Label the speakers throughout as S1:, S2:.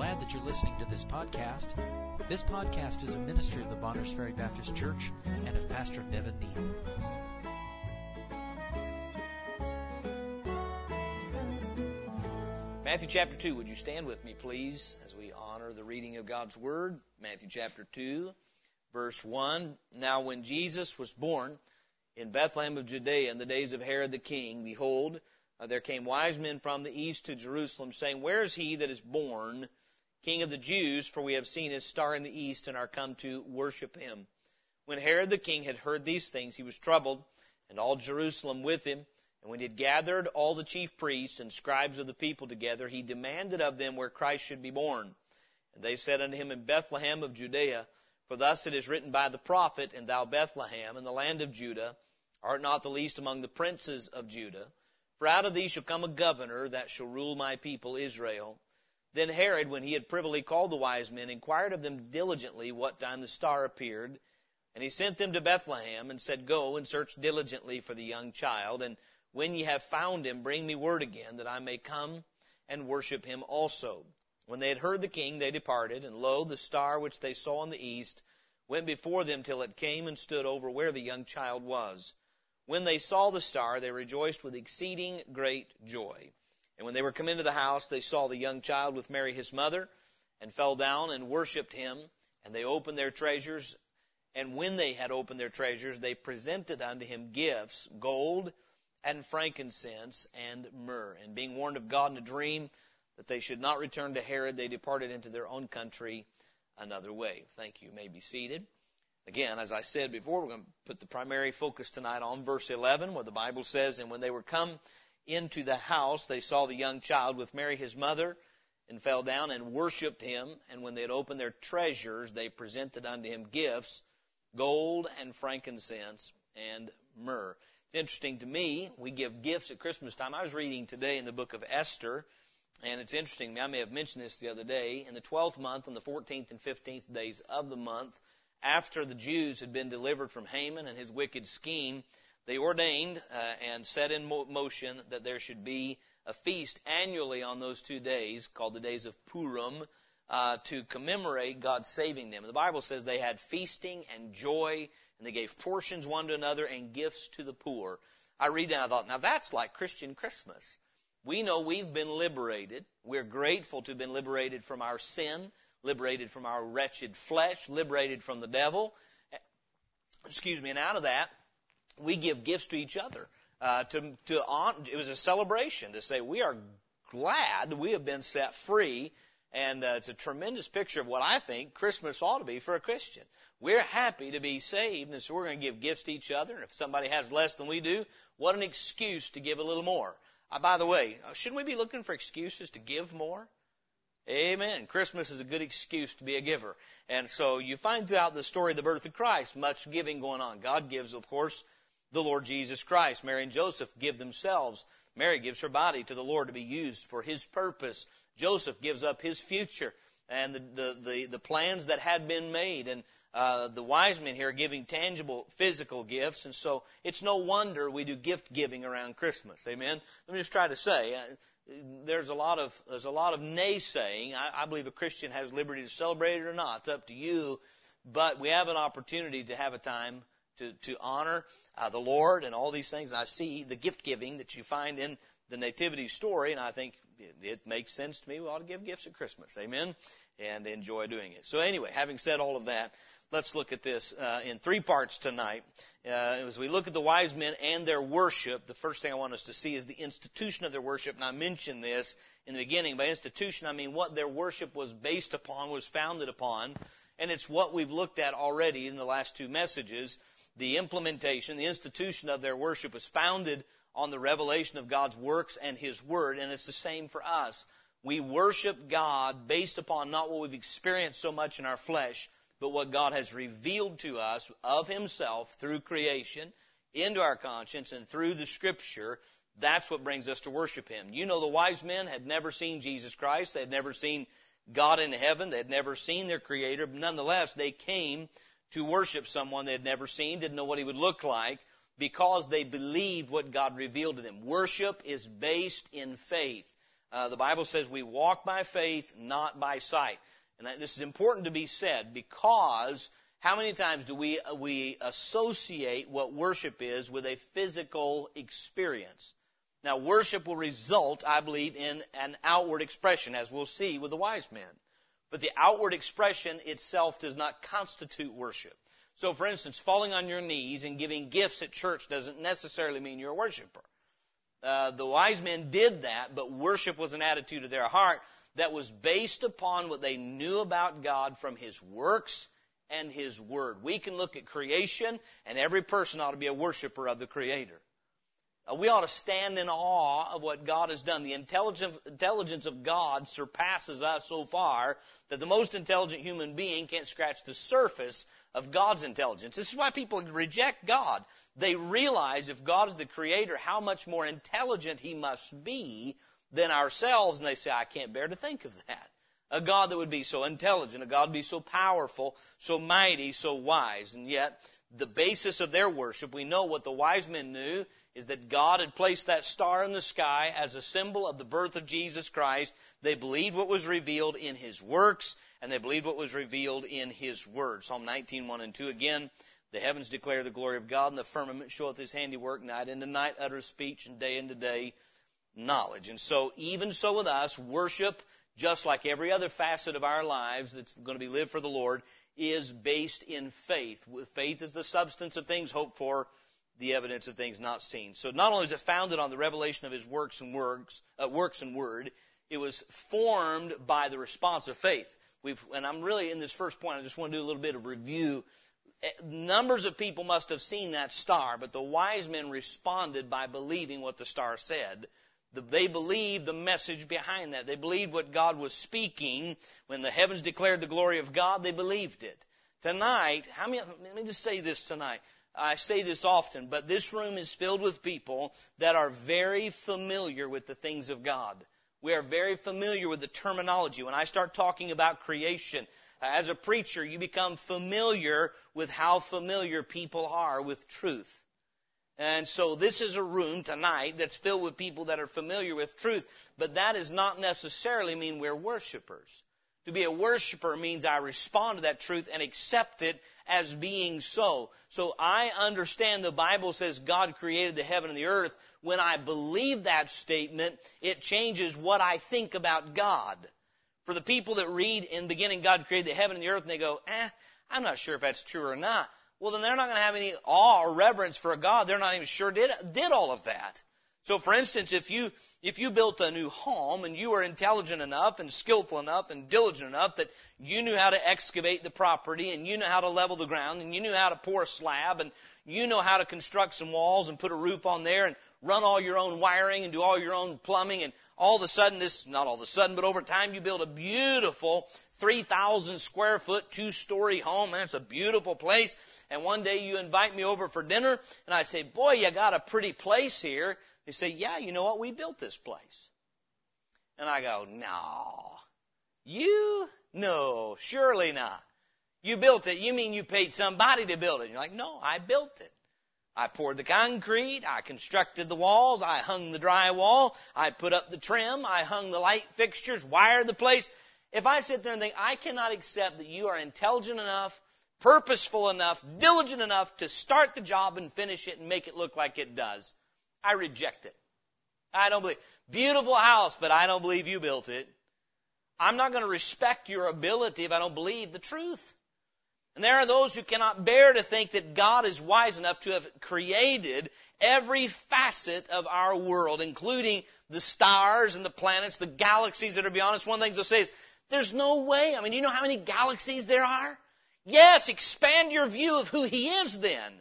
S1: glad that you're listening to this podcast. This podcast is a ministry of the Bonners Ferry Baptist Church and of Pastor Nevin Neal.
S2: Matthew chapter 2, would you stand with me, please, as we honor the reading of God's Word? Matthew chapter 2, verse 1. Now, when Jesus was born in Bethlehem of Judea in the days of Herod the king, behold, uh, there came wise men from the east to Jerusalem, saying, Where is he that is born, King of the Jews? For we have seen his star in the east and are come to worship him. When Herod the king had heard these things, he was troubled, and all Jerusalem with him. And when he had gathered all the chief priests and scribes of the people together, he demanded of them where Christ should be born. And they said unto him, In Bethlehem of Judea, for thus it is written by the prophet, And thou, Bethlehem, in the land of Judah, art not the least among the princes of Judah. For out of thee shall come a governor that shall rule my people Israel. Then Herod, when he had privily called the wise men, inquired of them diligently what time the star appeared. And he sent them to Bethlehem, and said, Go and search diligently for the young child, and when ye have found him, bring me word again, that I may come and worship him also. When they had heard the king, they departed, and lo, the star which they saw in the east went before them till it came and stood over where the young child was. When they saw the star, they rejoiced with exceeding great joy. And when they were come into the house, they saw the young child with Mary his mother, and fell down and worshipped him. And they opened their treasures, and when they had opened their treasures, they presented unto him gifts, gold, and frankincense and myrrh. And being warned of God in a dream that they should not return to Herod, they departed into their own country another way. Thank you. you may be seated. Again, as I said before, we're going to put the primary focus tonight on verse 11, where the Bible says, And when they were come into the house, they saw the young child with Mary his mother, and fell down and worshipped him. And when they had opened their treasures, they presented unto him gifts, gold and frankincense and myrrh. It's interesting to me. We give gifts at Christmas time. I was reading today in the book of Esther, and it's interesting. I may have mentioned this the other day. In the 12th month, on the 14th and 15th days of the month, after the Jews had been delivered from Haman and his wicked scheme, they ordained uh, and set in motion that there should be a feast annually on those two days called the days of Purim uh, to commemorate God saving them. The Bible says they had feasting and joy and they gave portions one to another and gifts to the poor. I read that and I thought, now that's like Christian Christmas. We know we've been liberated. We're grateful to have been liberated from our sin, liberated from our wretched flesh, liberated from the devil. Excuse me, and out of that, we give gifts to each other. Uh, to, to on, it was a celebration to say we are glad we have been set free and uh, it's a tremendous picture of what I think Christmas ought to be for a Christian. We're happy to be saved, and so we're going to give gifts to each other. And if somebody has less than we do, what an excuse to give a little more. Uh, by the way, uh, shouldn't we be looking for excuses to give more? Amen. Christmas is a good excuse to be a giver. And so you find throughout the story of the birth of Christ much giving going on. God gives, of course, the Lord Jesus Christ. Mary and Joseph give themselves. Mary gives her body to the Lord to be used for His purpose. Joseph gives up his future and the, the, the, the plans that had been made. And uh, the wise men here are giving tangible physical gifts. And so it's no wonder we do gift giving around Christmas. Amen. Let me just try to say, uh, there's a lot of there's a lot of naysaying. I, I believe a Christian has liberty to celebrate it or not. It's up to you. But we have an opportunity to have a time to to honor uh, the Lord and all these things. I see the gift giving that you find in the nativity story, and I think it makes sense to me. We ought to give gifts at Christmas. Amen. And enjoy doing it. So anyway, having said all of that, let's look at this uh, in three parts tonight. Uh, as we look at the wise men and their worship, the first thing I want us to see is the institution of their worship. And I mentioned this in the beginning. By institution, I mean what their worship was based upon, was founded upon. And it's what we've looked at already in the last two messages. The implementation, the institution of their worship was founded on the revelation of God's works and His Word, and it's the same for us. We worship God based upon not what we've experienced so much in our flesh, but what God has revealed to us of Himself through creation, into our conscience, and through the Scripture. That's what brings us to worship Him. You know, the wise men had never seen Jesus Christ. They had never seen God in heaven. They had never seen their Creator. But nonetheless, they came to worship someone they had never seen, didn't know what He would look like because they believed what God revealed to them. Worship is based in faith. Uh, the Bible says we walk by faith, not by sight. And this is important to be said because how many times do we, uh, we associate what worship is with a physical experience? Now, worship will result, I believe, in an outward expression, as we'll see with the wise men. But the outward expression itself does not constitute worship. So, for instance, falling on your knees and giving gifts at church doesn't necessarily mean you're a worshiper. Uh, the wise men did that, but worship was an attitude of their heart that was based upon what they knew about God from His works and His Word. We can look at creation, and every person ought to be a worshiper of the Creator. Uh, we ought to stand in awe of what God has done. The intelligence of God surpasses us so far that the most intelligent human being can't scratch the surface of God's intelligence. This is why people reject God. They realize if God is the creator, how much more intelligent he must be than ourselves, and they say, I can't bear to think of that. A God that would be so intelligent, a God would be so powerful, so mighty, so wise. And yet, the basis of their worship, we know what the wise men knew is that God had placed that star in the sky as a symbol of the birth of Jesus Christ. They believed what was revealed in His works, and they believed what was revealed in His Word. Psalm 19, 1 and 2 again. The heavens declare the glory of God, and the firmament showeth His handiwork. Night into night utters speech, and day into day knowledge. And so, even so with us, worship, just like every other facet of our lives that's going to be lived for the Lord, is based in faith. Faith is the substance of things hoped for, the evidence of things not seen. So not only is it founded on the revelation of his works and works, uh, works and word, it was formed by the response of faith. We've, and I'm really in this first point, I just want to do a little bit of review. Eh, numbers of people must have seen that star, but the wise men responded by believing what the star said. They believed the message behind that. They believed what God was speaking. When the heavens declared the glory of God, they believed it. Tonight, how many, let me just say this tonight. I say this often, but this room is filled with people that are very familiar with the things of God. We are very familiar with the terminology. When I start talking about creation, as a preacher, you become familiar with how familiar people are with truth. And so this is a room tonight that's filled with people that are familiar with truth, but that does not necessarily mean we're worshipers. To be a worshiper means I respond to that truth and accept it as being so. So I understand the Bible says God created the heaven and the earth. When I believe that statement, it changes what I think about God. For the people that read in the beginning God created the heaven and the earth and they go, eh, I'm not sure if that's true or not. Well, then they're not going to have any awe or reverence for a God. They're not even sure did, did all of that. So for instance, if you, if you built a new home and you were intelligent enough and skillful enough and diligent enough that you knew how to excavate the property and you knew how to level the ground and you knew how to pour a slab and you know how to construct some walls and put a roof on there and run all your own wiring and do all your own plumbing and all of a sudden this, not all of a sudden, but over time you build a beautiful 3,000 square foot, two story home. That's a beautiful place. And one day you invite me over for dinner and I say, boy, you got a pretty place here. They say, yeah, you know what? We built this place. And I go, no. You? No, surely not. You built it. You mean you paid somebody to build it? And you're like, no, I built it. I poured the concrete, I constructed the walls, I hung the drywall, I put up the trim, I hung the light fixtures, wired the place. If I sit there and think, I cannot accept that you are intelligent enough, purposeful enough, diligent enough to start the job and finish it and make it look like it does, I reject it. I don't believe. Beautiful house, but I don't believe you built it. I'm not going to respect your ability if I don't believe the truth. And there are those who cannot bear to think that God is wise enough to have created every facet of our world, including the stars and the planets, the galaxies that are beyond us. One of the things they'll say is, there's no way. I mean, you know how many galaxies there are? Yes, expand your view of who He is then.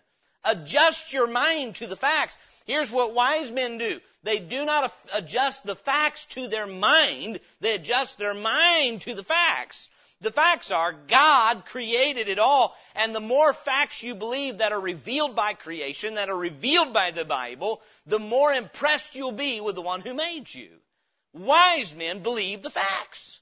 S2: Adjust your mind to the facts. Here's what wise men do. They do not adjust the facts to their mind. They adjust their mind to the facts. The facts are God created it all, and the more facts you believe that are revealed by creation, that are revealed by the Bible, the more impressed you'll be with the one who made you. Wise men believe the facts.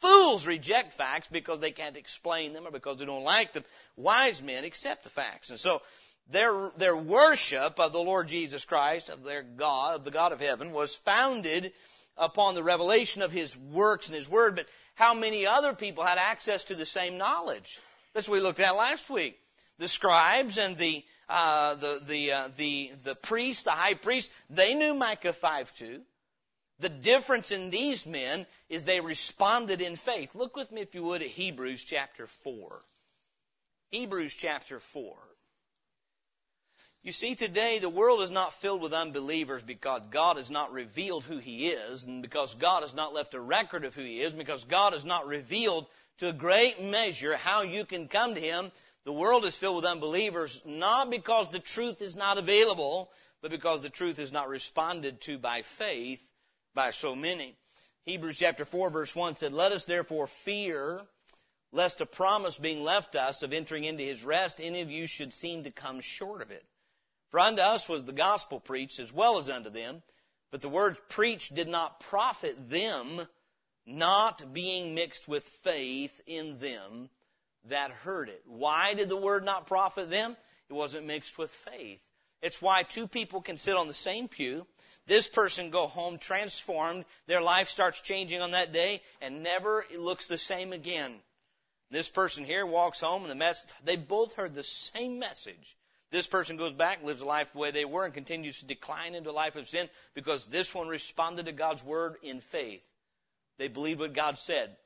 S2: Fools reject facts because they can't explain them or because they don't like them. Wise men accept the facts. And so their, their worship of the Lord Jesus Christ, of their God, of the God of heaven, was founded upon the revelation of His works and His Word, but how many other people had access to the same knowledge. That's what we looked at last week. The scribes and the uh, the the uh, the the priest, the high priest, they knew Micah five two. The difference in these men is they responded in faith. Look with me, if you would, at Hebrews chapter four. Hebrews chapter four. You see, today the world is not filled with unbelievers because God has not revealed who He is, and because God has not left a record of who He is, because God has not revealed to a great measure how you can come to Him. The world is filled with unbelievers not because the truth is not available, but because the truth is not responded to by faith by so many. Hebrews chapter 4 verse 1 said, Let us therefore fear lest a promise being left us of entering into his rest, any of you should seem to come short of it. For unto us was the gospel preached as well as unto them, but the words preached did not profit them, not being mixed with faith in them that heard it. Why did the word not profit them? It wasn't mixed with faith. It's why two people can sit on the same pew. This person go home transformed. Their life starts changing on that day and never looks the same again. This person here walks home and the mess, they both heard the same message. This person goes back, lives a life the way they were, and continues to decline into a life of sin because this one responded to God's word in faith. They believed what God said.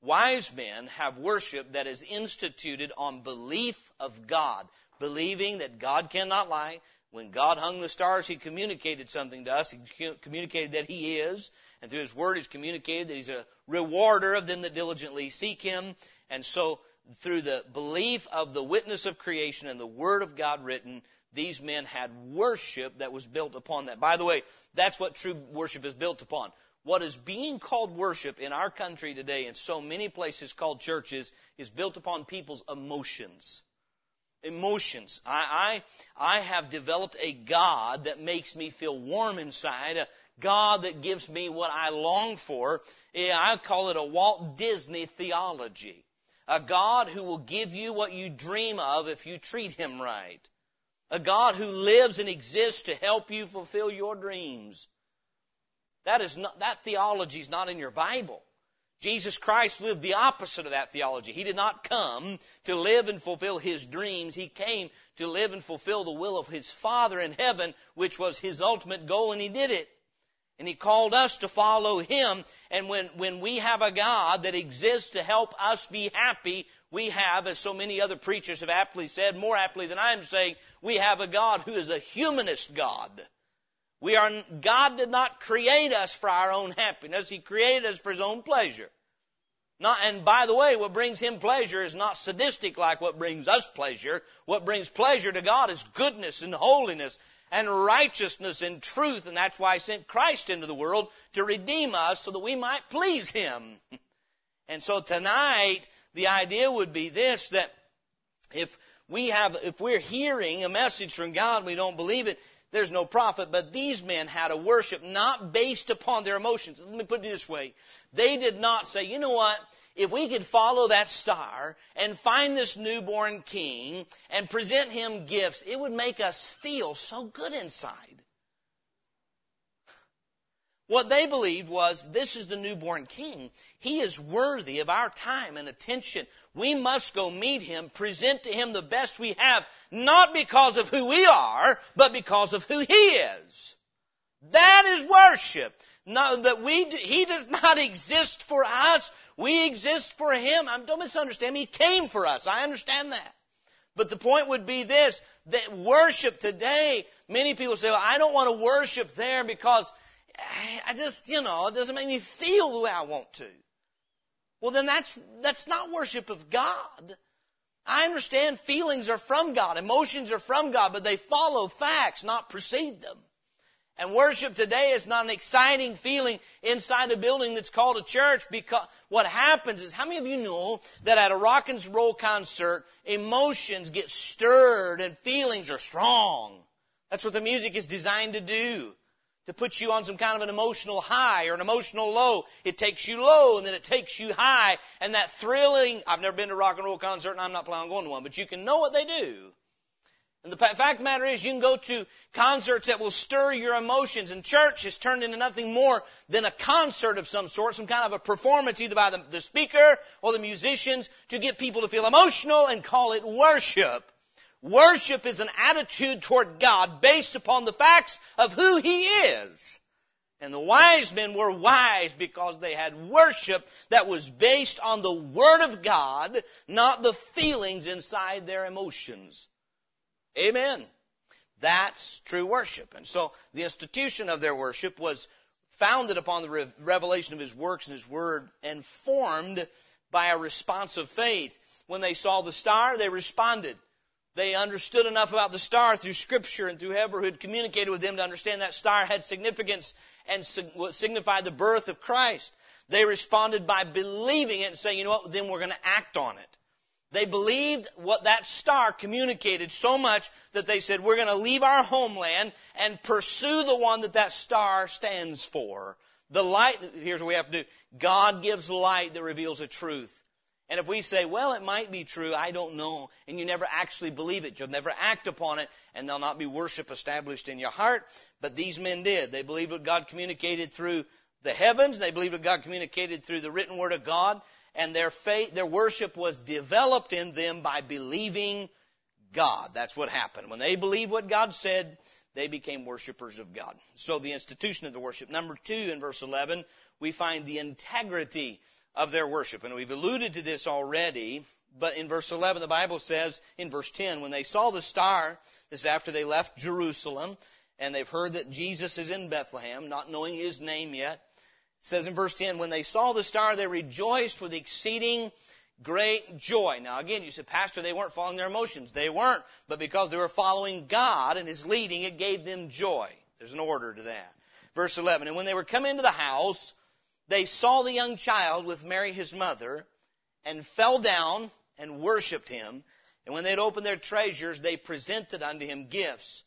S2: Wise men have worship that is instituted on belief of God, believing that God cannot lie. When God hung the stars, He communicated something to us. He communicated that He is, and through His Word, He's communicated that He's a rewarder of them that diligently seek Him. And so through the belief of the witness of creation and the Word of God written, these men had worship that was built upon that. By the way, that's what true worship is built upon. What is being called worship in our country today, in so many places called churches, is built upon people's emotions. Emotions. I, I, I have developed a God that makes me feel warm inside, a God that gives me what I long for. I call it a Walt Disney theology. A God who will give you what you dream of if you treat Him right. A God who lives and exists to help you fulfill your dreams. That is not, that theology is not in your Bible. Jesus Christ lived the opposite of that theology. He did not come to live and fulfill His dreams. He came to live and fulfill the will of His Father in heaven, which was His ultimate goal, and He did it. And He called us to follow Him. And when, when we have a God that exists to help us be happy, we have, as so many other preachers have aptly said, more aptly than I'm saying, we have a God who is a humanist God. We are, God did not create us for our own happiness. He created us for His own pleasure. Not, and by the way, what brings Him pleasure is not sadistic like what brings us pleasure. What brings pleasure to God is goodness and holiness and righteousness and truth. And that's why I sent Christ into the world to redeem us so that we might please Him. And so tonight, the idea would be this, that if we have, if we're hearing a message from God and we don't believe it, there's no profit. But these men had a worship not based upon their emotions. Let me put it this way. They did not say, you know what? if we could follow that star and find this newborn king and present him gifts, it would make us feel so good inside. What they believed was this is the newborn king. He is worthy of our time and attention. We must go meet him, present to him the best we have, not because of who we are, but because of who he is. That is worship. No, that we, he does not exist for us. We exist for him. I'm, don't misunderstand me. He came for us. I understand that. But the point would be this, that worship today, many people say, well, I don't want to worship there because eh, I just, you know, it doesn't make me feel the way I want to. Well, then that's, that's not worship of God. I understand feelings are from God, emotions are from God, but they follow facts, not precede them. And worship today is not an exciting feeling inside a building that's called a church because what happens is, how many of you know that at a rock and roll concert, emotions get stirred and feelings are strong? That's what the music is designed to do. To put you on some kind of an emotional high or an emotional low. It takes you low and then it takes you high. And that thrilling, I've never been to a rock and roll concert and I'm not planning on going to one, but you can know what they do. And the fact of the matter is, you can go to concerts that will stir your emotions, and church has turned into nothing more than a concert of some sort, some kind of a performance, either by the, the speaker or the musicians, to get people to feel emotional and call it worship. Worship is an attitude toward God based upon the facts of who He is. And the wise men were wise because they had worship that was based on the Word of God, not the feelings inside their emotions. Amen. That's true worship. And so the institution of their worship was founded upon the revelation of His works and His Word and formed by a response of faith. When they saw the star, they responded. They understood enough about the star through Scripture and through whoever had communicated with them to understand that star had significance and signified the birth of Christ. They responded by believing it and saying, you know what, then we're going to act on it. They believed what that star communicated so much that they said, we're going to leave our homeland and pursue the one that that star stands for. The light, here's what we have to do. God gives light that reveals a truth. And if we say, well, it might be true, I don't know, and you never actually believe it, you'll never act upon it, and there'll not be worship established in your heart. But these men did. They believed what God communicated through the heavens, they believed what God communicated through the written word of God, and their faith, their worship was developed in them by believing God. That's what happened. When they believed what God said, they became worshipers of God. So the institution of the worship. Number two, in verse 11, we find the integrity of their worship. And we've alluded to this already, but in verse 11, the Bible says, in verse 10, when they saw the star, this is after they left Jerusalem, and they've heard that Jesus is in Bethlehem, not knowing his name yet, it says in verse 10, when they saw the star, they rejoiced with exceeding great joy. Now again, you said, Pastor, they weren't following their emotions. They weren't, but because they were following God and His leading, it gave them joy. There's an order to that. Verse 11, and when they were come into the house, they saw the young child with Mary his mother, and fell down and worshipped him. And when they had opened their treasures, they presented unto him gifts,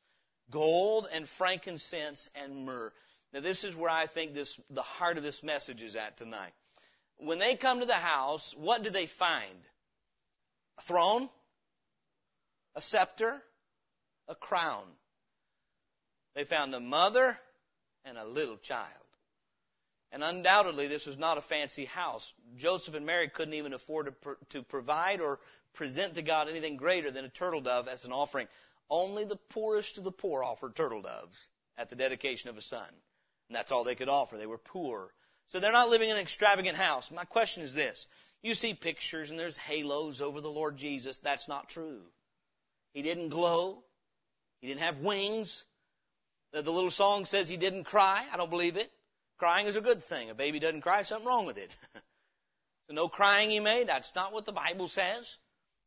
S2: gold and frankincense and myrrh. Now this is where I think this, the heart of this message is at tonight. When they come to the house, what do they find? A throne? A scepter? A crown? They found a mother and a little child. And undoubtedly, this was not a fancy house. Joseph and Mary couldn't even afford to, pro- to provide or present to God anything greater than a turtle dove as an offering. Only the poorest of the poor offered turtle doves at the dedication of a son. And that's all they could offer. They were poor. So they're not living in an extravagant house. My question is this. You see pictures and there's halos over the Lord Jesus. That's not true. He didn't glow. He didn't have wings. The little song says he didn't cry. I don't believe it. Crying is a good thing. A baby doesn't cry, something wrong with it. so no crying he made. That's not what the Bible says.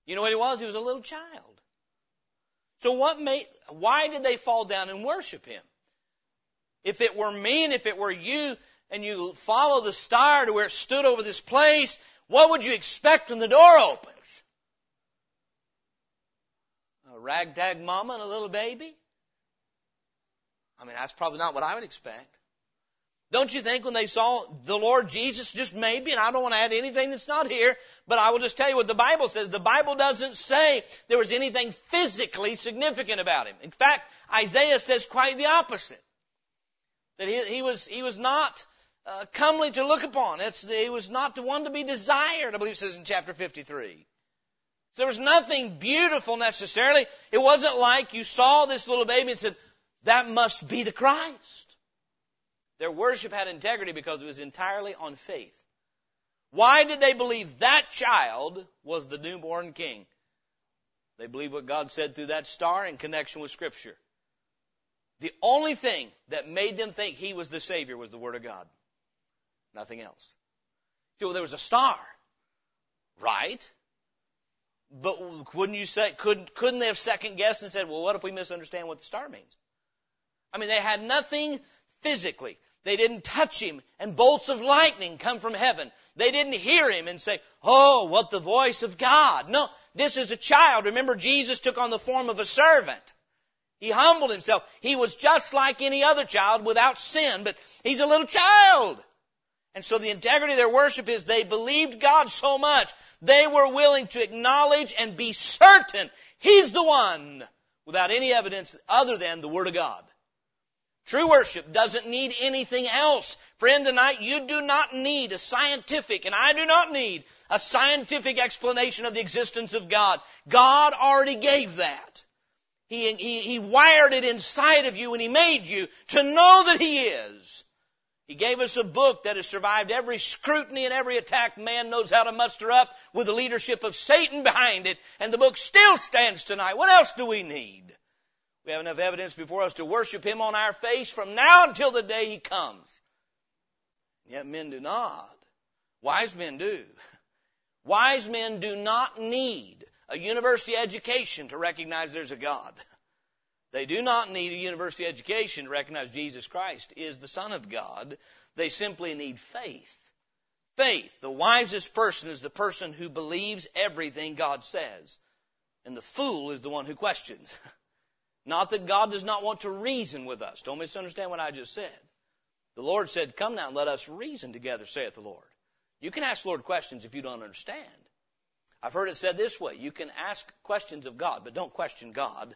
S2: You know what he was? He was a little child. So what made, why did they fall down and worship him? If it were me and if it were you and you follow the star to where it stood over this place, what would you expect when the door opens? A ragtag mama and a little baby? I mean, that's probably not what I would expect. Don't you think when they saw the Lord Jesus, just maybe, and I don't want to add anything that's not here, but I will just tell you what the Bible says. The Bible doesn't say there was anything physically significant about him. In fact, Isaiah says quite the opposite. That he, he was, he was not uh, comely to look upon. It's, he was not the one to be desired, I believe it says in chapter 53. So there was nothing beautiful necessarily. It wasn't like you saw this little baby and said, that must be the Christ. Their worship had integrity because it was entirely on faith. Why did they believe that child was the newborn king? They believed what God said through that star in connection with Scripture. The only thing that made them think he was the Savior was the Word of God. Nothing else. So there was a star. Right? But wouldn't you say, couldn't, couldn't they have second guessed and said, well, what if we misunderstand what the star means? I mean, they had nothing physically. They didn't touch him and bolts of lightning come from heaven. They didn't hear him and say, oh, what the voice of God. No, this is a child. Remember, Jesus took on the form of a servant. He humbled himself. He was just like any other child without sin, but he's a little child. And so the integrity of their worship is they believed God so much, they were willing to acknowledge and be certain He's the one without any evidence other than the Word of God. True worship doesn't need anything else. Friend, tonight you do not need a scientific, and I do not need a scientific explanation of the existence of God. God already gave that. He, he, he wired it inside of you when He made you to know that He is. He gave us a book that has survived every scrutiny and every attack man knows how to muster up with the leadership of Satan behind it, and the book still stands tonight. What else do we need? We have enough evidence before us to worship Him on our face from now until the day He comes. Yet men do not. Wise men do. Wise men do not need a university education to recognize there's a God. They do not need a university education to recognize Jesus Christ is the Son of God. They simply need faith. Faith. The wisest person is the person who believes everything God says. And the fool is the one who questions. Not that God does not want to reason with us. Don't misunderstand what I just said. The Lord said, Come now and let us reason together, saith the Lord. You can ask the Lord questions if you don't understand. I've heard it said this way you can ask questions of God, but don't question God.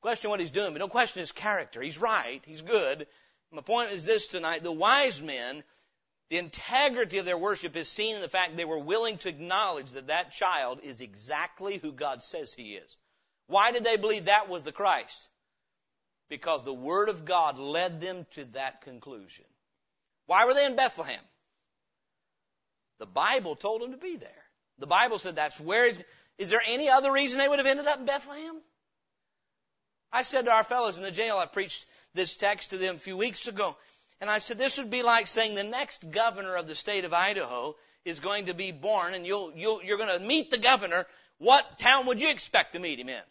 S2: Question what He's doing, but don't question His character. He's right, He's good. My point is this tonight the wise men, the integrity of their worship is seen in the fact they were willing to acknowledge that that child is exactly who God says He is. Why did they believe that was the Christ? Because the Word of God led them to that conclusion. Why were they in Bethlehem? The Bible told them to be there. The Bible said that's where. Is there any other reason they would have ended up in Bethlehem? I said to our fellows in the jail, I preached this text to them a few weeks ago, and I said this would be like saying the next governor of the state of Idaho is going to be born, and you'll, you'll, you're going to meet the governor. What town would you expect to meet him in?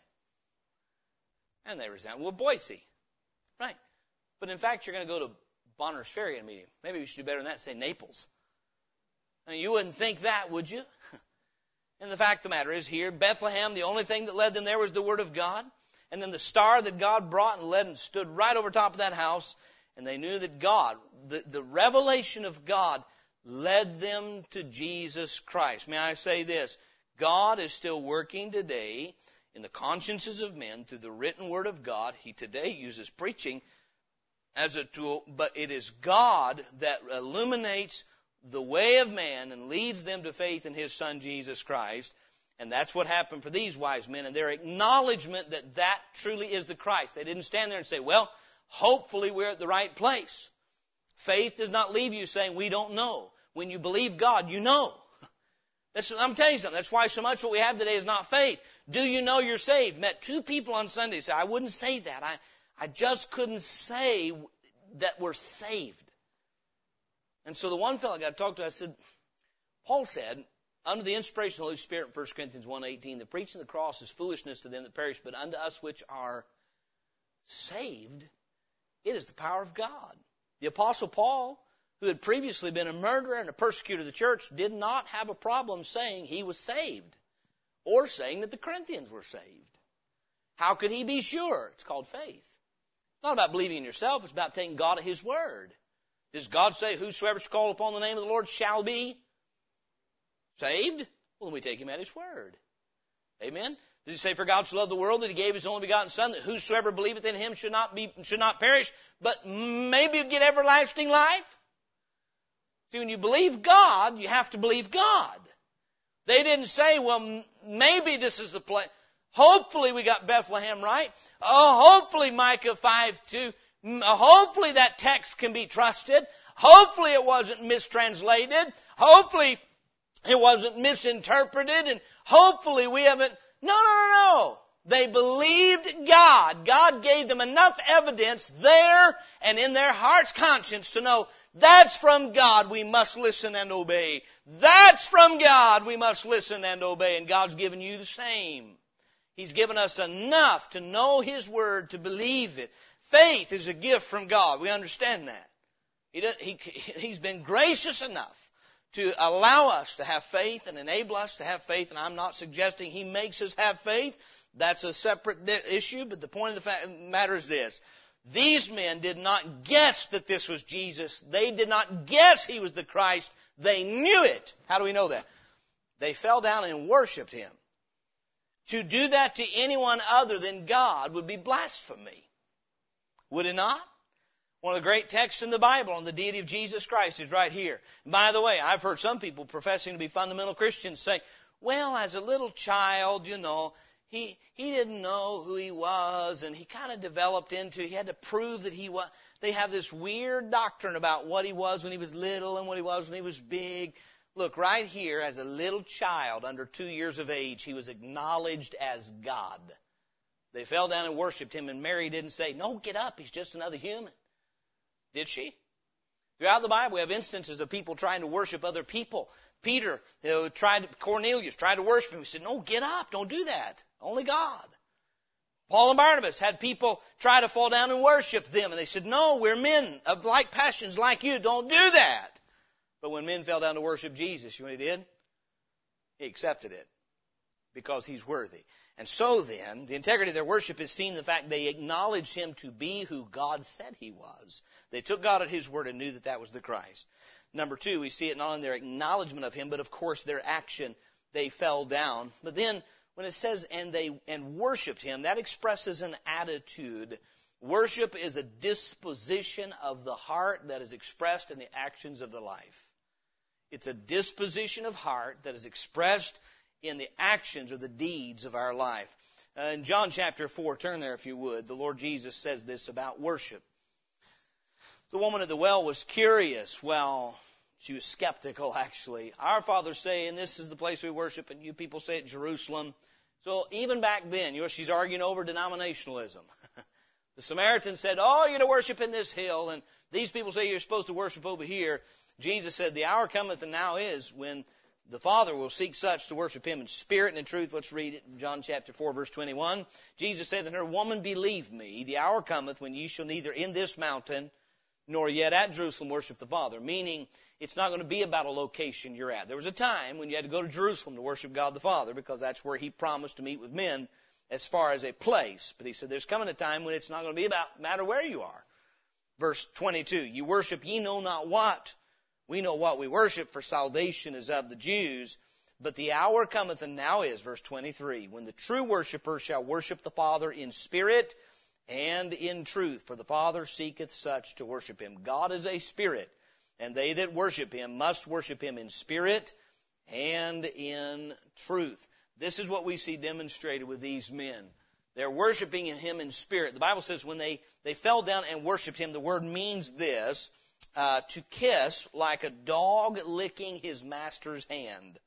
S2: And they resent, well, Boise. Right. But in fact, you're going to go to Bonners Ferry and meet him. Maybe we should do better than that, say Naples. Mean, you wouldn't think that, would you? and the fact of the matter is here, Bethlehem, the only thing that led them there was the Word of God. And then the star that God brought and led and stood right over top of that house. And they knew that God, the, the revelation of God, led them to Jesus Christ. May I say this? God is still working today in the consciences of men through the written word of God. He today uses preaching as a tool, but it is God that illuminates the way of man and leads them to faith in his son Jesus Christ. And that's what happened for these wise men and their acknowledgement that that truly is the Christ. They didn't stand there and say, well, hopefully we're at the right place. Faith does not leave you saying, we don't know. When you believe God, you know. That's, I'm telling you something. That's why so much what we have today is not faith. Do you know you're saved? Met two people on Sunday say, I wouldn't say that. I, I just couldn't say that we're saved. And so the one fellow I got to talk to, I said, Paul said, under the inspiration of the Holy Spirit in 1 Corinthians 1.18, the preaching of the cross is foolishness to them that perish, but unto us which are saved, it is the power of God. The apostle Paul who had previously been a murderer and a persecutor of the church, did not have a problem saying he was saved or saying that the Corinthians were saved. How could he be sure? It's called faith. It's not about believing in yourself, it's about taking God at his word. Does God say, Whosoever shall call upon the name of the Lord shall be saved? Well, then we take him at his word. Amen? Does he say, For God so loved the world that he gave his only begotten Son, that whosoever believeth in him should not be should not perish, but maybe get everlasting life? See, when you believe God, you have to believe God. They didn't say, well, maybe this is the place. Hopefully we got Bethlehem right. Oh, hopefully Micah 5 2. Uh, hopefully that text can be trusted. Hopefully it wasn't mistranslated. Hopefully it wasn't misinterpreted. And hopefully we haven't. No, no, no, no. They believed God. God gave them enough evidence there and in their heart's conscience to know that's from God we must listen and obey. That's from God we must listen and obey. And God's given you the same. He's given us enough to know His Word, to believe it. Faith is a gift from God. We understand that. He, he, he's been gracious enough to allow us to have faith and enable us to have faith. And I'm not suggesting He makes us have faith. That's a separate issue, but the point of the matter is this. These men did not guess that this was Jesus. They did not guess he was the Christ. They knew it. How do we know that? They fell down and worshiped him. To do that to anyone other than God would be blasphemy. Would it not? One of the great texts in the Bible on the deity of Jesus Christ is right here. By the way, I've heard some people professing to be fundamental Christians say, well, as a little child, you know, he, he didn't know who he was and he kind of developed into, he had to prove that he was, they have this weird doctrine about what he was when he was little and what he was when he was big. Look, right here, as a little child under two years of age, he was acknowledged as God. They fell down and worshiped him, and Mary didn't say, No, get up, he's just another human. Did she? Throughout the Bible, we have instances of people trying to worship other people. Peter you know, tried, Cornelius tried to worship him. He said, No, get up, don't do that. Only God. Paul and Barnabas had people try to fall down and worship them, and they said, No, we're men of like passions like you, don't do that. But when men fell down to worship Jesus, you know what he did? He accepted it because he's worthy. And so then, the integrity of their worship is seen in the fact they acknowledged him to be who God said he was. They took God at his word and knew that that was the Christ. Number two, we see it not in their acknowledgement of him, but of course their action. They fell down. But then, when it says, and they, and worshiped him, that expresses an attitude Worship is a disposition of the heart that is expressed in the actions of the life. It's a disposition of heart that is expressed in the actions or the deeds of our life. Uh, in John chapter 4, turn there if you would, the Lord Jesus says this about worship. The woman at the well was curious. Well, she was skeptical actually. Our fathers say, and this is the place we worship, and you people say it Jerusalem. So even back then, you know, she's arguing over denominationalism. the Samaritan said, Oh, you're to worship in this hill, and these people say you're supposed to worship over here. Jesus said, The hour cometh and now is when the Father will seek such to worship Him in spirit and in truth. Let's read it in John chapter 4 verse 21. Jesus said unto her, Woman, believe me, the hour cometh when ye shall neither in this mountain nor yet at Jerusalem worship the Father. Meaning, it's not going to be about a location you're at. There was a time when you had to go to Jerusalem to worship God the Father because that's where He promised to meet with men as far as a place. But He said, there's coming a time when it's not going to be about matter where you are. Verse 22, you worship ye know not what. We know what we worship, for salvation is of the Jews. But the hour cometh, and now is, verse 23, when the true worshiper shall worship the Father in spirit and in truth, for the Father seeketh such to worship him. God is a spirit, and they that worship him must worship him in spirit and in truth. This is what we see demonstrated with these men. They're worshiping him in spirit. The Bible says when they, they fell down and worshiped him, the word means this uh, to kiss like a dog licking his master's hand.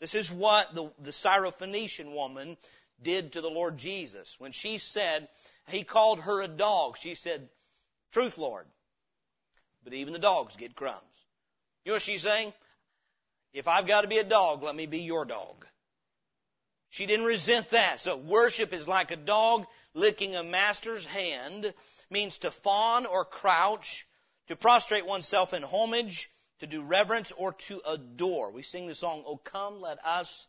S2: This is what the, the Syrophoenician woman did to the Lord Jesus. When she said, he called her a dog, she said, Truth, Lord. But even the dogs get crumbs. You know what she's saying? If I've got to be a dog, let me be your dog. She didn't resent that. So worship is like a dog licking a master's hand, means to fawn or crouch to prostrate oneself in homage, to do reverence, or to adore. We sing the song, Oh come, let us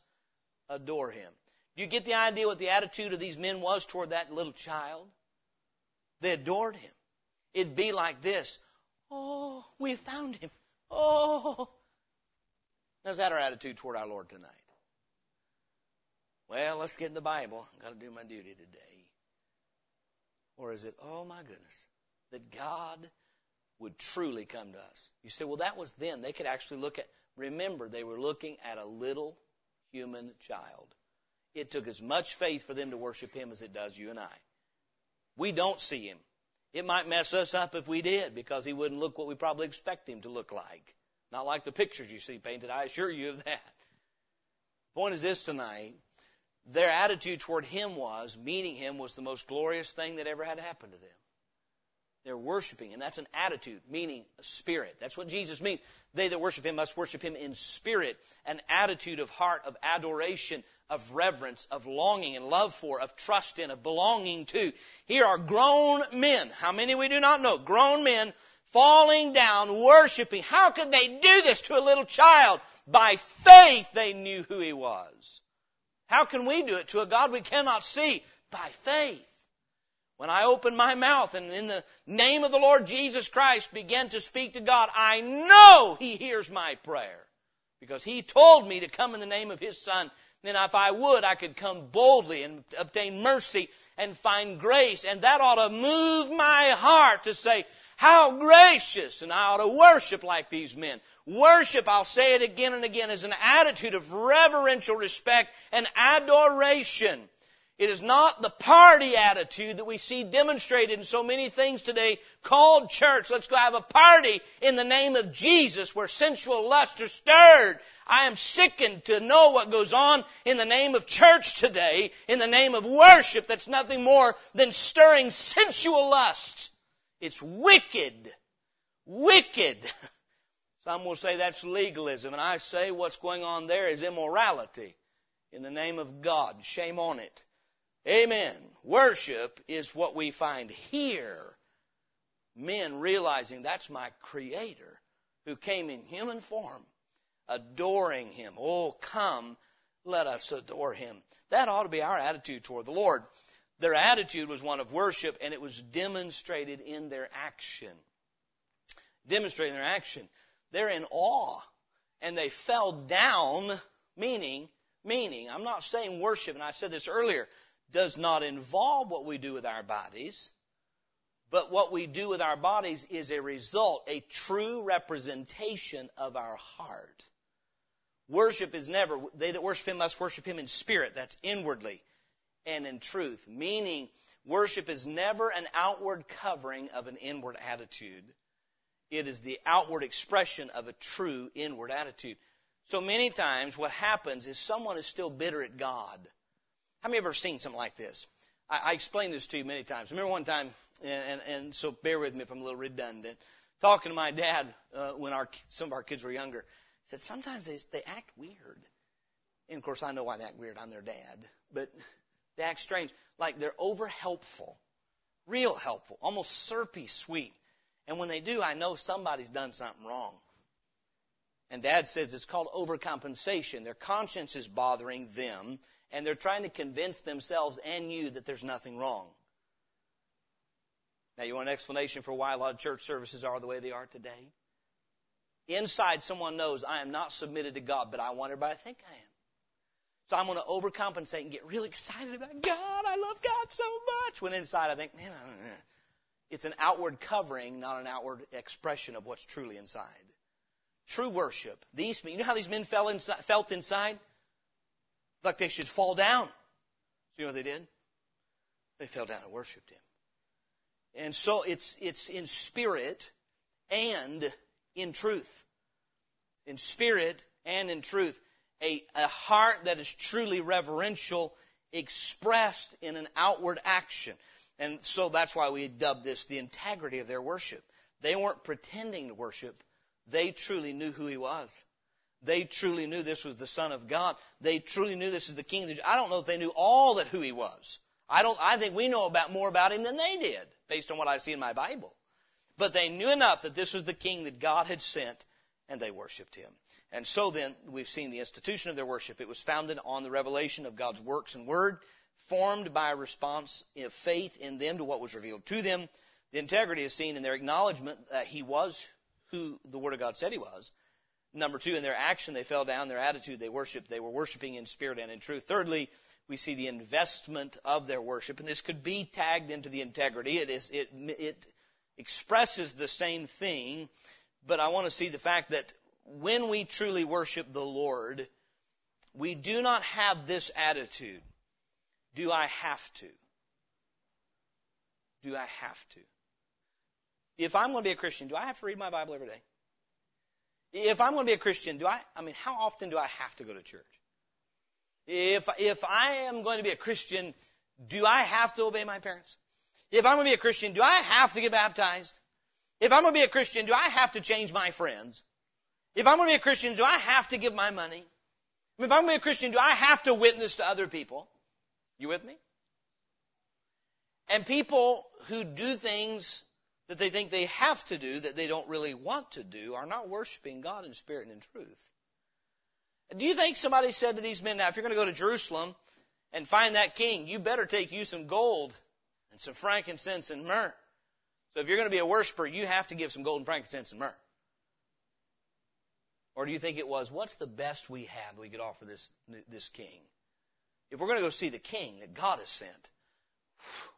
S2: adore him. You get the idea what the attitude of these men was toward that little child? They adored him. It'd be like this. Oh, we found him. Oh. Now, is that our attitude toward our Lord tonight? Well, let's get in the Bible. I've got to do my duty today. Or is it, oh my goodness, that God would truly come to us. You say, well, that was then. They could actually look at, remember, they were looking at a little human child. It took as much faith for them to worship Him as it does you and I. We don't see Him. It might mess us up if we did because He wouldn't look what we probably expect Him to look like. Not like the pictures you see painted. I assure you of that. The point is this tonight. Their attitude toward Him was, meeting Him was the most glorious thing that ever had happened to them. They're worshiping, and that's an attitude, meaning a spirit. That's what Jesus means. They that worship Him must worship Him in spirit, an attitude of heart, of adoration, of reverence, of longing and love for, of trust in, of belonging to. Here are grown men. How many we do not know? Grown men falling down, worshiping. How could they do this to a little child? By faith they knew who He was. How can we do it to a God we cannot see? By faith. When I open my mouth and in the name of the Lord Jesus Christ begin to speak to God, I know He hears my prayer. Because He told me to come in the name of His Son then if I would, I could come boldly and obtain mercy and find grace. And that ought to move my heart to say, how gracious! And I ought to worship like these men. Worship, I'll say it again and again, is an attitude of reverential respect and adoration. It is not the party attitude that we see demonstrated in so many things today called church. Let's go have a party in the name of Jesus where sensual lust are stirred. I am sickened to know what goes on in the name of church today, in the name of worship that's nothing more than stirring sensual lust. It's wicked. Wicked. Some will say that's legalism, and I say what's going on there is immorality. In the name of God, shame on it. Amen. Worship is what we find here. Men realizing that's my Creator who came in human form, adoring Him. Oh, come, let us adore Him. That ought to be our attitude toward the Lord. Their attitude was one of worship, and it was demonstrated in their action. Demonstrating their action. They're in awe, and they fell down, meaning, meaning, I'm not saying worship, and I said this earlier, does not involve what we do with our bodies, but what we do with our bodies is a result, a true representation of our heart. Worship is never, they that worship Him must worship Him in spirit, that's inwardly, and in truth, meaning worship is never an outward covering of an inward attitude. It is the outward expression of a true inward attitude. So many times what happens is someone is still bitter at God how many ever seen something like this? I, I explained this to you many times. I remember one time, and, and, and so bear with me if I'm a little redundant. Talking to my dad uh, when our some of our kids were younger, he said sometimes they they act weird. And of course, I know why they act weird. I'm their dad, but they act strange, like they're over helpful, real helpful, almost syrupy sweet. And when they do, I know somebody's done something wrong. And dad says it's called overcompensation. Their conscience is bothering them, and they're trying to convince themselves and you that there's nothing wrong. Now, you want an explanation for why a lot of church services are the way they are today? Inside, someone knows I am not submitted to God, but I want everybody to think I am. So I'm going to overcompensate and get really excited about God. I love God so much. When inside, I think, man, it's an outward covering, not an outward expression of what's truly inside. True worship. These, you know how these men inside? Felt inside? Like they should fall down. So you know what they did? They fell down and worshiped him. And so it's, it's in spirit and in truth. In spirit and in truth. A, a heart that is truly reverential expressed in an outward action. And so that's why we dub this the integrity of their worship. They weren't pretending to worship. They truly knew who he was. They truly knew this was the Son of God. They truly knew this is the King. I don't know if they knew all that who he was. I don't. I think we know about more about him than they did, based on what I see in my Bible. But they knew enough that this was the King that God had sent, and they worshipped him. And so then we've seen the institution of their worship. It was founded on the revelation of God's works and word, formed by a response of faith in them to what was revealed to them. The integrity is seen in their acknowledgement that he was who the Word of God said he was, Number two, in their action, they fell down. Their attitude, they worshiped. They were worshiping in spirit and in truth. Thirdly, we see the investment of their worship, and this could be tagged into the integrity. It is, it, it expresses the same thing, but I want to see the fact that when we truly worship the Lord, we do not have this attitude. Do I have to? Do I have to? If I'm going to be a Christian, do I have to read my Bible every day? If I'm going to be a Christian, do I, I mean, how often do I have to go to church? If, if I am going to be a Christian, do I have to obey my parents? If I'm going to be a Christian, do I have to get baptized? If I'm going to be a Christian, do I have to change my friends? If I'm going to be a Christian, do I have to give my money? If I'm going to be a Christian, do I have to witness to other people? You with me? And people who do things that they think they have to do that they don't really want to do are not worshiping God in spirit and in truth. Do you think somebody said to these men, now if you're going to go to Jerusalem and find that king, you better take you some gold and some frankincense and myrrh. So if you're going to be a worshiper, you have to give some gold and frankincense and myrrh. Or do you think it was, what's the best we have we could offer this, this king? If we're going to go see the king that God has sent,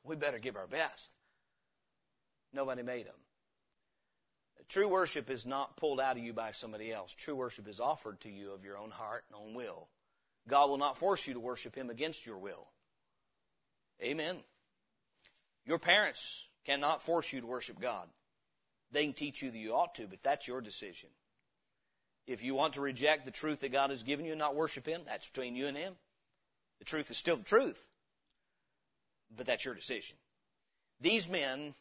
S2: we better give our best. Nobody made them. True worship is not pulled out of you by somebody else. True worship is offered to you of your own heart and own will. God will not force you to worship Him against your will. Amen. Your parents cannot force you to worship God. They can teach you that you ought to, but that's your decision. If you want to reject the truth that God has given you and not worship Him, that's between you and Him. The truth is still the truth. But that's your decision. These men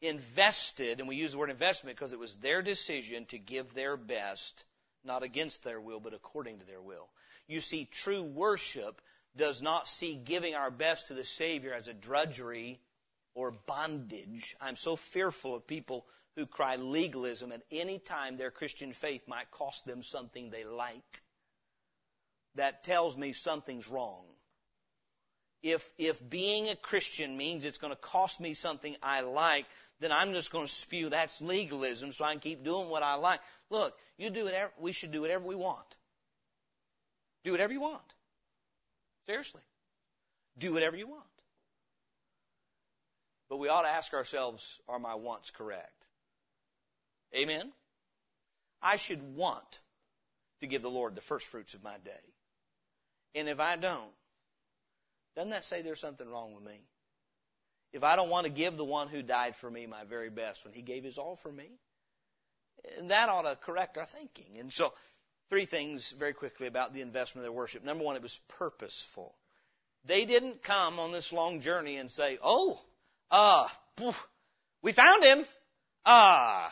S2: invested, and we use the word investment because it was their decision to give their best, not against their will, but according to their will. You see, true worship does not see giving our best to the Savior as a drudgery or bondage. I'm so fearful of people who cry legalism at any time their Christian faith might cost them something they like. That tells me something's wrong. If, if being a Christian means it's going to cost me something I like, then I'm just going to spew that's legalism so I can keep doing what I like. Look, you do whatever, we should do whatever we want. Do whatever you want. Seriously. Do whatever you want. But we ought to ask ourselves, are my wants correct? Amen? I should want to give the Lord the first fruits of my day. And if I don't, doesn't that say there's something wrong with me? If I don't want to give the one who died for me my very best when he gave his all for me, and that ought to correct our thinking. And so, three things very quickly about the investment of their worship. Number one, it was purposeful. They didn't come on this long journey and say, oh, uh, we found him. Uh,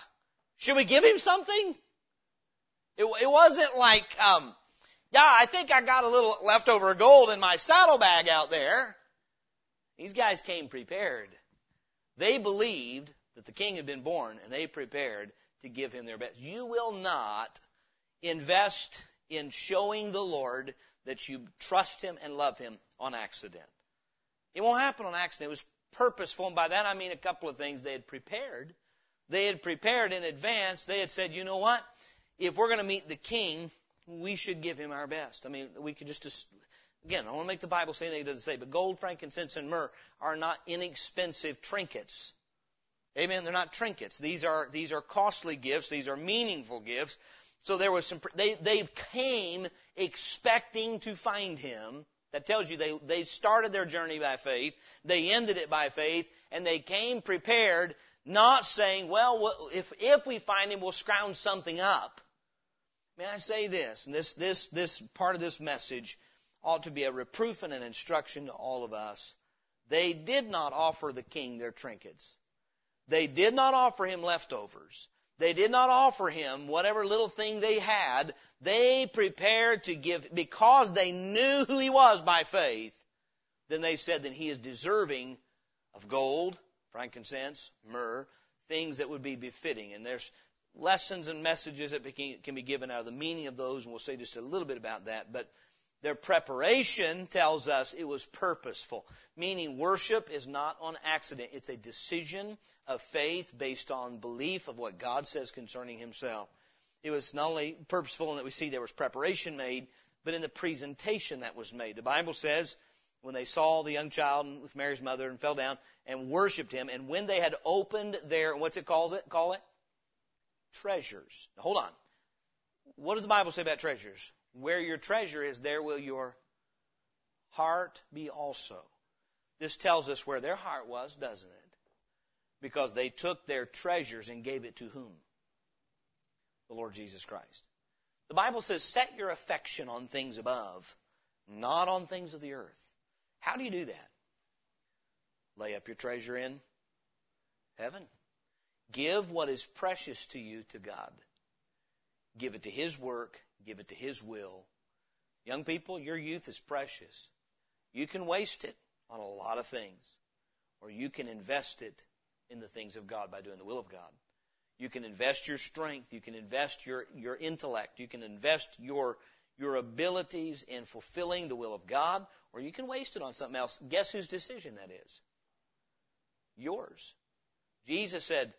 S2: should we give him something? It, it wasn't like, um, yeah, I think I got a little leftover gold in my saddlebag out there. These guys came prepared. They believed that the king had been born and they prepared to give him their best. You will not invest in showing the Lord that you trust him and love him on accident. It won't happen on accident. It was purposeful. And by that I mean a couple of things. They had prepared. They had prepared in advance. They had said, you know what? If we're going to meet the king, we should give him our best. I mean, we could just Again, I don't want to make the Bible say anything it doesn't say, but gold, frankincense, and myrrh are not inexpensive trinkets. Amen. They're not trinkets. These are these are costly gifts. These are meaningful gifts. So there was some. They they came expecting to find him. That tells you they they started their journey by faith. They ended it by faith, and they came prepared, not saying, "Well, if if we find him, we'll scrounge something up." May I say this? And this this this part of this message ought to be a reproof and an instruction to all of us. They did not offer the king their trinkets. They did not offer him leftovers. They did not offer him whatever little thing they had. They prepared to give, because they knew who he was by faith, then they said that he is deserving of gold, frankincense, myrrh, things that would be befitting. And there's lessons and messages that can be given out of the meaning of those, and we'll say just a little bit about that. But their preparation tells us it was purposeful, meaning worship is not on accident. It's a decision of faith based on belief of what God says concerning Himself. It was not only purposeful in that we see there was preparation made, but in the presentation that was made. The Bible says when they saw the young child with Mary's mother and fell down and worshiped him, and when they had opened their what's it calls it call it treasures. Now, hold on. What does the Bible say about treasures? Where your treasure is, there will your heart be also. This tells us where their heart was, doesn't it? Because they took their treasures and gave it to whom? The Lord Jesus Christ. The Bible says, set your affection on things above, not on things of the earth. How do you do that? Lay up your treasure in heaven. Give what is precious to you to God. Give it to His work give it to His will. Young people, your youth is precious. You can waste it on a lot of things, or you can invest it in the things of God by doing the will of God. You can invest your strength. You can invest your, your intellect. You can invest your, your abilities in fulfilling the will of God, or you can waste it on something else. Guess whose decision that is? Yours. Jesus said,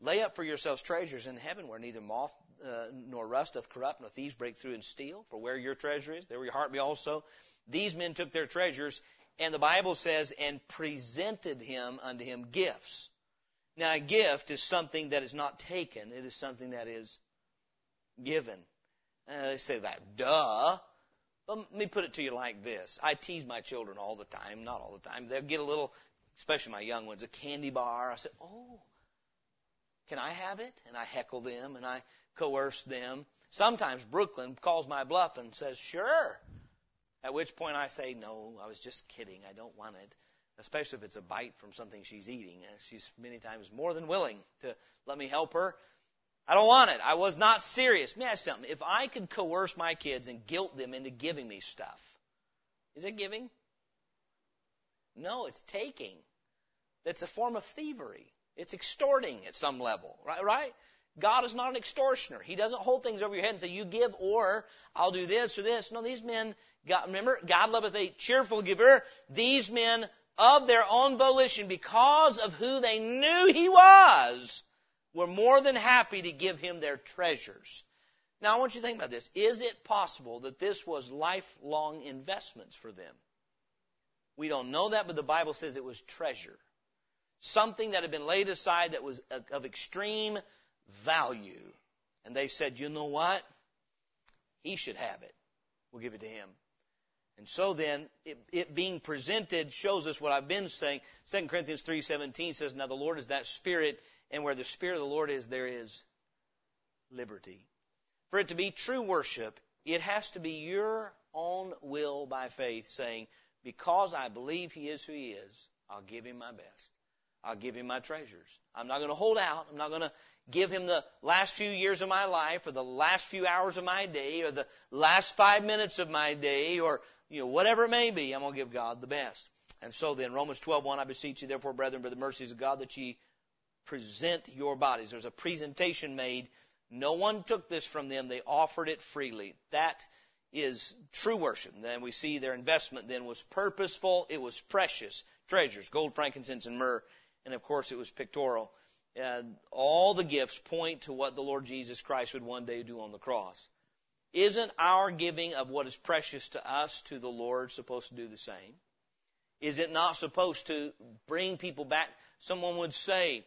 S2: Lay up for yourselves treasures in heaven where neither moth uh, nor rust doth corrupt, nor thieves break through and steal. For where your treasure is, there will your heart be also. These men took their treasures, and the Bible says, and presented him unto him gifts. Now, a gift is something that is not taken, it is something that is given. Uh, they say that, duh. But let me put it to you like this. I tease my children all the time, not all the time. They'll get a little, especially my young ones, a candy bar. I say, oh, can I have it? And I heckle them and I coerce them. Sometimes Brooklyn calls my bluff and says, sure. At which point I say, no, I was just kidding. I don't want it. Especially if it's a bite from something she's eating. She's many times more than willing to let me help her. I don't want it. I was not serious. Let me ask something. If I could coerce my kids and guilt them into giving me stuff, is it giving? No, it's taking. That's a form of thievery. It's extorting at some level, right? Right? God is not an extortioner. He doesn't hold things over your head and say, you give or I'll do this or this. No, these men, God, remember, God loveth a cheerful giver. These men of their own volition, because of who they knew He was, were more than happy to give Him their treasures. Now I want you to think about this. Is it possible that this was lifelong investments for them? We don't know that, but the Bible says it was treasure. Something that had been laid aside that was of extreme value. And they said, you know what? He should have it. We'll give it to him. And so then, it, it, being presented shows us what I've been saying. 2 Corinthians 3.17 says, Now the Lord is that Spirit, and where the Spirit of the Lord is, there is liberty. For it to be true worship, it has to be your own will by faith, saying, Because I believe He is who He is, I'll give Him my best. I'll give Him my treasures. I'm not going to hold out. I'm not going to give him the last few years of my life or the last few hours of my day or the last five minutes of my day or you know whatever it may be i'm going to give god the best. And so then romans 12:1 i beseech you therefore brethren by the mercies of god that ye present your bodies. There's a presentation made. No one took this from them. They offered it freely. That is true worship. Then we see their investment then was purposeful. It was precious. Treasures. Gold frankincense and myrrh and of course it was pictorial all the gifts point to what the Lord Jesus Christ would one day do on the cross. Isn't our giving of what is precious to us to the Lord supposed to do the same? Is it not supposed to bring people back? Someone would say,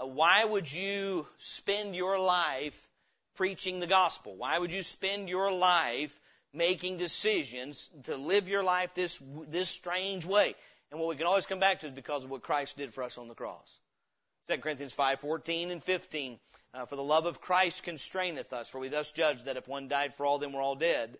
S2: uh, why would you spend your life preaching the gospel? Why would you spend your life making decisions to live your life this, this strange way? And what we can always come back to is because of what Christ did for us on the cross. 2 Corinthians 5:14 and 15. Uh, for the love of Christ constraineth us, for we thus judge that if one died for all, then we're all dead,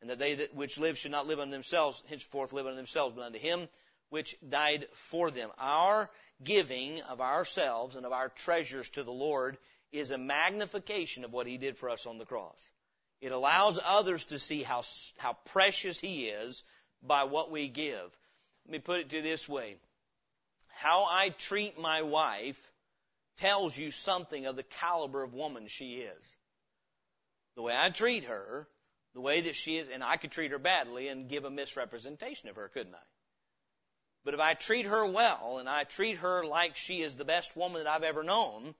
S2: and that they that which live should not live unto themselves, henceforth live unto themselves, but unto Him which died for them. Our giving of ourselves and of our treasures to the Lord is a magnification of what He did for us on the cross. It allows others to see how how precious He is by what we give. Let me put it to this way how I treat my wife tells you something of the caliber of woman she is. The way I treat her, the way that she is, and I could treat her badly and give a misrepresentation of her, couldn't I? But if I treat her well and I treat her like she is the best woman that I've ever known,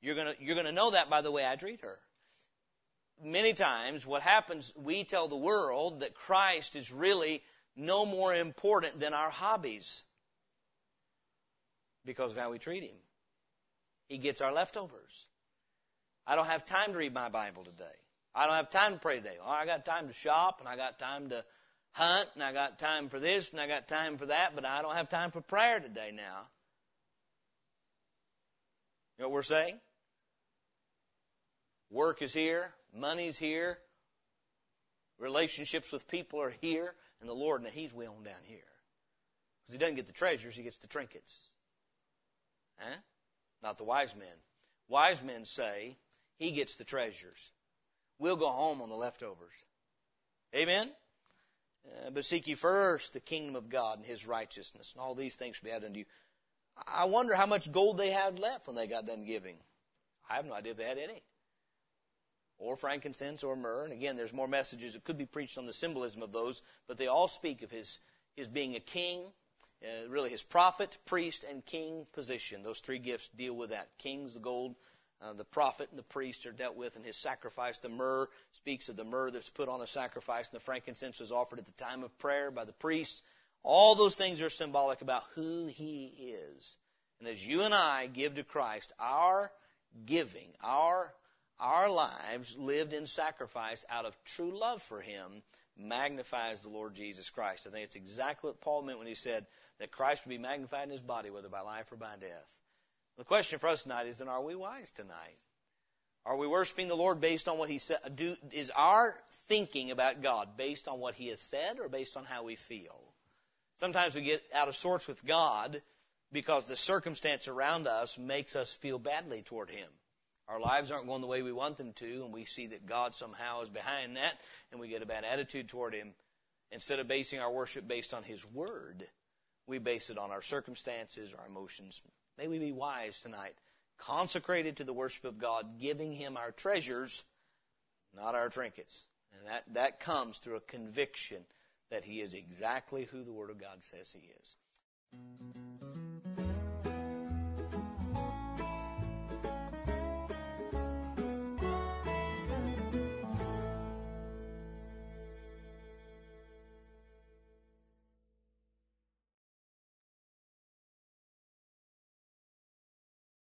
S2: you're gonna, you're gonna know that by the way I treat her. Many times what happens, we tell the world that Christ is really no more important than our hobbies because of how we treat him. He gets our leftovers. I don't have time to read my Bible today. I don't have time to pray today. Oh, I got time to shop and I got time to hunt and I got time for this and I got time for that, but I don't have time for prayer today now. You know what we're saying? Work is here, money's here, relationships with people are here, and the Lord, now He's way on down here. Because He doesn't get the treasures, He gets the trinkets. Huh? Not the wise men. Wise men say, He gets the treasures. We'll go home on the leftovers. Amen? Uh, but seek ye first the kingdom of God and His righteousness, and all these things shall be added unto you. I wonder how much gold they had left when they got done giving. I have no idea if they had any. Or frankincense or myrrh. And again, there's more messages that could be preached on the symbolism of those, but they all speak of his, his being a king, uh, really his prophet, priest, and king position. Those three gifts deal with that. King's the gold, uh, the prophet and the priest are dealt with in his sacrifice. The myrrh speaks of the myrrh that's put on a sacrifice, and the frankincense was offered at the time of prayer by the priest. All those things are symbolic about who he is. And as you and I give to Christ, our giving, our our lives lived in sacrifice out of true love for him magnifies the Lord Jesus Christ. I think it's exactly what Paul meant when he said that Christ would be magnified in his body, whether by life or by death. The question for us tonight is then are we wise tonight? Are we worshiping the Lord based on what He said? Do, is our thinking about God based on what He has said or based on how we feel? Sometimes we get out of sorts with God because the circumstance around us makes us feel badly toward Him. Our lives aren't going the way we want them to, and we see that God somehow is behind that, and we get a bad attitude toward Him. Instead of basing our worship based on His Word, we base it on our circumstances, our emotions, May we be wise tonight, consecrated to the worship of God, giving Him our treasures, not our trinkets. And that, that comes through a conviction that He is exactly who the Word of God says He is.